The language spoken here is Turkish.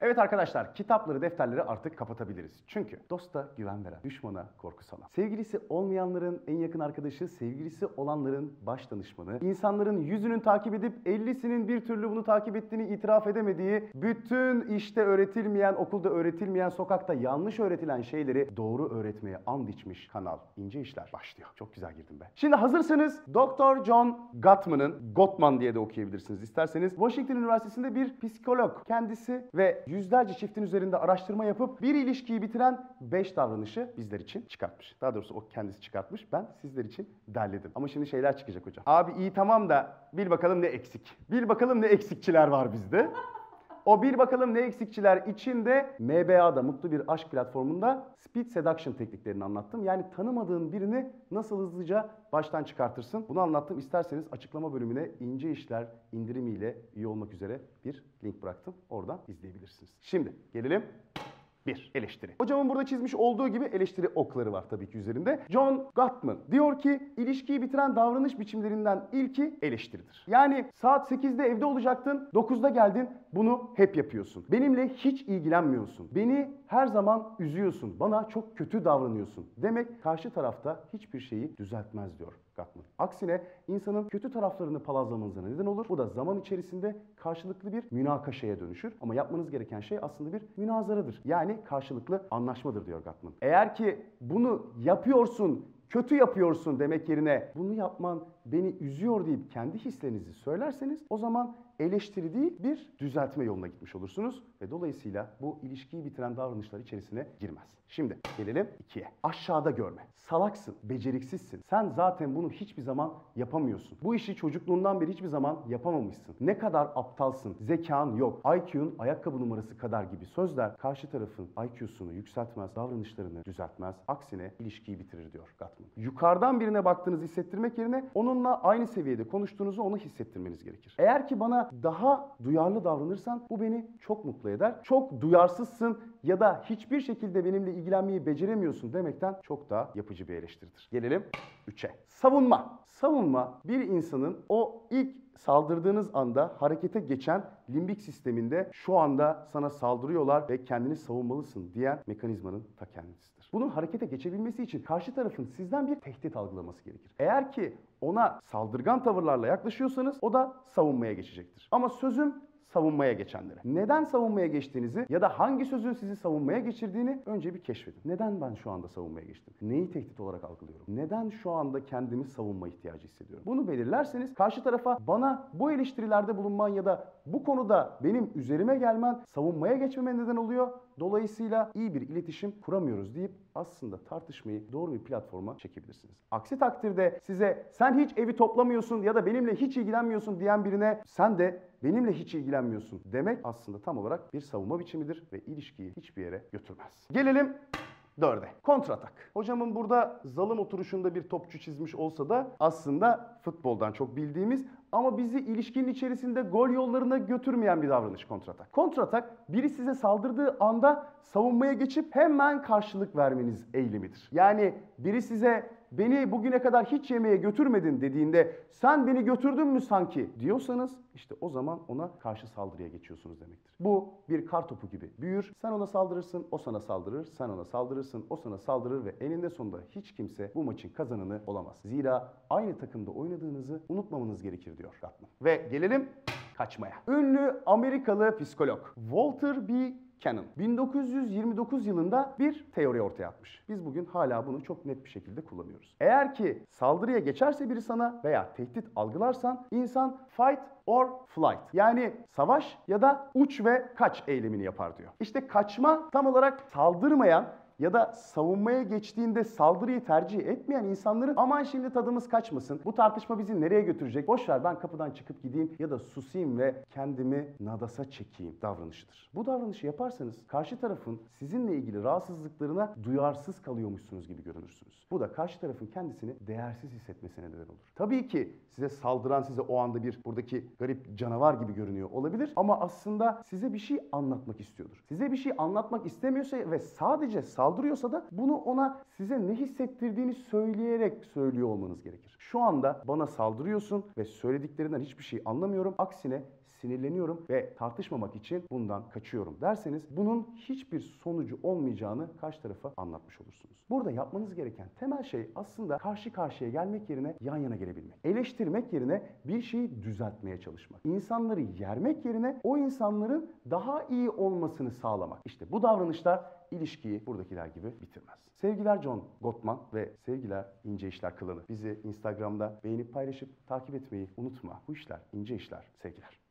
Evet arkadaşlar kitapları defterleri artık kapatabiliriz. Çünkü dosta güven veren, düşmana korku salan. Sevgilisi olmayanların en yakın arkadaşı, sevgilisi olanların baş danışmanı. insanların yüzünün takip edip 50'sinin bir türlü bunu takip ettiğini itiraf edemediği, bütün işte öğretilmeyen, okulda öğretilmeyen, sokakta yanlış öğretilen şeyleri doğru öğretmeye and içmiş kanal İnce İşler başlıyor. Çok güzel girdim ben. Şimdi hazırsanız Dr. John Gottman'ın, Gottman diye de okuyabilirsiniz isterseniz. Washington Üniversitesi'nde bir psikolog kendisi ve yüzlerce çiftin üzerinde araştırma yapıp bir ilişkiyi bitiren 5 davranışı bizler için çıkartmış. Daha doğrusu o kendisi çıkartmış. Ben sizler için derledim. Ama şimdi şeyler çıkacak hocam. Abi iyi tamam da bil bakalım ne eksik. Bil bakalım ne eksikçiler var bizde. O bil bakalım ne eksikçiler içinde MBA'da Mutlu Bir Aşk platformunda Speed Seduction tekniklerini anlattım. Yani tanımadığın birini nasıl hızlıca baştan çıkartırsın. Bunu anlattım. İsterseniz açıklama bölümüne ince işler indirimiyle üye olmak üzere bir link bıraktım. Oradan izleyebilirsiniz. Şimdi gelelim bir, eleştiri. Hocamın burada çizmiş olduğu gibi eleştiri okları var tabii ki üzerinde. John Gottman diyor ki ilişkiyi bitiren davranış biçimlerinden ilki eleştiridir. Yani saat 8'de evde olacaktın, 9'da geldin, bunu hep yapıyorsun. Benimle hiç ilgilenmiyorsun. Beni her zaman üzüyorsun. Bana çok kötü davranıyorsun. Demek karşı tarafta hiçbir şeyi düzeltmez diyor Gottman. Aksine insanın kötü taraflarını palazlamanıza neden olur. Bu da zaman içerisinde karşılıklı bir münakaşaya dönüşür. Ama yapmanız gereken şey aslında bir münazaradır. Yani karşılıklı anlaşmadır diyor Gottman. Eğer ki bunu yapıyorsun, kötü yapıyorsun demek yerine bunu yapman beni üzüyor deyip kendi hislerinizi söylerseniz o zaman eleştiri değil bir düzeltme yoluna gitmiş olursunuz ve dolayısıyla bu ilişkiyi bitiren davranışlar içerisine girmez. Şimdi gelelim ikiye. Aşağıda görme. Salaksın, beceriksizsin. Sen zaten bunu hiçbir zaman yapamıyorsun. Bu işi çocukluğundan beri hiçbir zaman yapamamışsın. Ne kadar aptalsın, zekan yok, IQ'un ayakkabı numarası kadar gibi sözler karşı tarafın IQ'sunu yükseltmez, davranışlarını düzeltmez. Aksine ilişkiyi bitirir diyor Gottman. Yukarıdan birine baktığınızı hissettirmek yerine onunla aynı seviyede konuştuğunuzu onu hissettirmeniz gerekir. Eğer ki bana daha duyarlı davranırsan bu beni çok mutlu eder. Çok duyarsızsın ya da hiçbir şekilde benimle ilgilenmeyi beceremiyorsun demekten çok daha yapıcı bir eleştiridir. Gelelim 3'e. Savunma. Savunma bir insanın o ilk saldırdığınız anda harekete geçen limbik sisteminde şu anda sana saldırıyorlar ve kendini savunmalısın diyen mekanizmanın ta kendisidir. Bunun harekete geçebilmesi için karşı tarafın sizden bir tehdit algılaması gerekir. Eğer ki ona saldırgan tavırlarla yaklaşıyorsanız o da savunmaya geçecektir. Ama sözüm savunmaya geçenlere. Neden savunmaya geçtiğinizi ya da hangi sözün sizi savunmaya geçirdiğini önce bir keşfedin. Neden ben şu anda savunmaya geçtim? Neyi tehdit olarak algılıyorum? Neden şu anda kendimi savunma ihtiyacı hissediyorum? Bunu belirlerseniz karşı tarafa bana bu eleştirilerde bulunman ya da bu konuda benim üzerime gelmen savunmaya geçmeme neden oluyor. Dolayısıyla iyi bir iletişim kuramıyoruz deyip aslında tartışmayı doğru bir platforma çekebilirsiniz. Aksi takdirde size sen hiç evi toplamıyorsun ya da benimle hiç ilgilenmiyorsun diyen birine sen de benimle hiç ilgilenmiyorsun demek aslında tam olarak bir savunma biçimidir ve ilişkiyi hiçbir yere götürmez. Gelelim Dörde. Kontratak. Hocamın burada zalim oturuşunda bir topçu çizmiş olsa da aslında futboldan çok bildiğimiz ama bizi ilişkinin içerisinde gol yollarına götürmeyen bir davranış kontratak. Kontratak biri size saldırdığı anda savunmaya geçip hemen karşılık vermeniz eylemidir. Yani biri size beni bugüne kadar hiç yemeğe götürmedin dediğinde sen beni götürdün mü sanki diyorsanız işte o zaman ona karşı saldırıya geçiyorsunuz demektir. Bu bir kar topu gibi büyür. Sen ona saldırırsın, o sana saldırır. Sen ona saldırırsın, o sana saldırır ve eninde sonunda hiç kimse bu maçın kazananı olamaz. Zira aynı takımda oynadığınızı unutmamanız gerekir diyor Gatman. Ve gelelim kaçmaya. Ünlü Amerikalı psikolog Walter B. Cannon 1929 yılında bir teori ortaya atmış. Biz bugün hala bunu çok net bir şekilde kullanıyoruz. Eğer ki saldırıya geçerse biri sana veya tehdit algılarsan insan fight or flight yani savaş ya da uç ve kaç eylemini yapar diyor. İşte kaçma tam olarak saldırmayan ya da savunmaya geçtiğinde saldırıyı tercih etmeyen insanların aman şimdi tadımız kaçmasın. Bu tartışma bizi nereye götürecek? Boş ver ben kapıdan çıkıp gideyim ya da susayım ve kendimi nadasa çekeyim davranışıdır. Bu davranışı yaparsanız karşı tarafın sizinle ilgili rahatsızlıklarına duyarsız kalıyormuşsunuz gibi görünürsünüz. Bu da karşı tarafın kendisini değersiz hissetmesine neden olur. Tabii ki size saldıran size o anda bir buradaki garip canavar gibi görünüyor olabilir ama aslında size bir şey anlatmak istiyordur. Size bir şey anlatmak istemiyorsa ve sadece saldırı saldırıyorsa da bunu ona size ne hissettirdiğini söyleyerek söylüyor olmanız gerekir. Şu anda bana saldırıyorsun ve söylediklerinden hiçbir şey anlamıyorum. Aksine sinirleniyorum ve tartışmamak için bundan kaçıyorum derseniz bunun hiçbir sonucu olmayacağını karşı tarafa anlatmış olursunuz. Burada yapmanız gereken temel şey aslında karşı karşıya gelmek yerine yan yana gelebilmek. Eleştirmek yerine bir şeyi düzeltmeye çalışmak. İnsanları yermek yerine o insanların daha iyi olmasını sağlamak. İşte bu davranışlar ilişkiyi buradakiler gibi bitirmez. Sevgiler John Gottman ve sevgiler İnce İşler Klanı. Bizi Instagram'da beğenip paylaşıp takip etmeyi unutma. Bu işler ince işler. Sevgiler.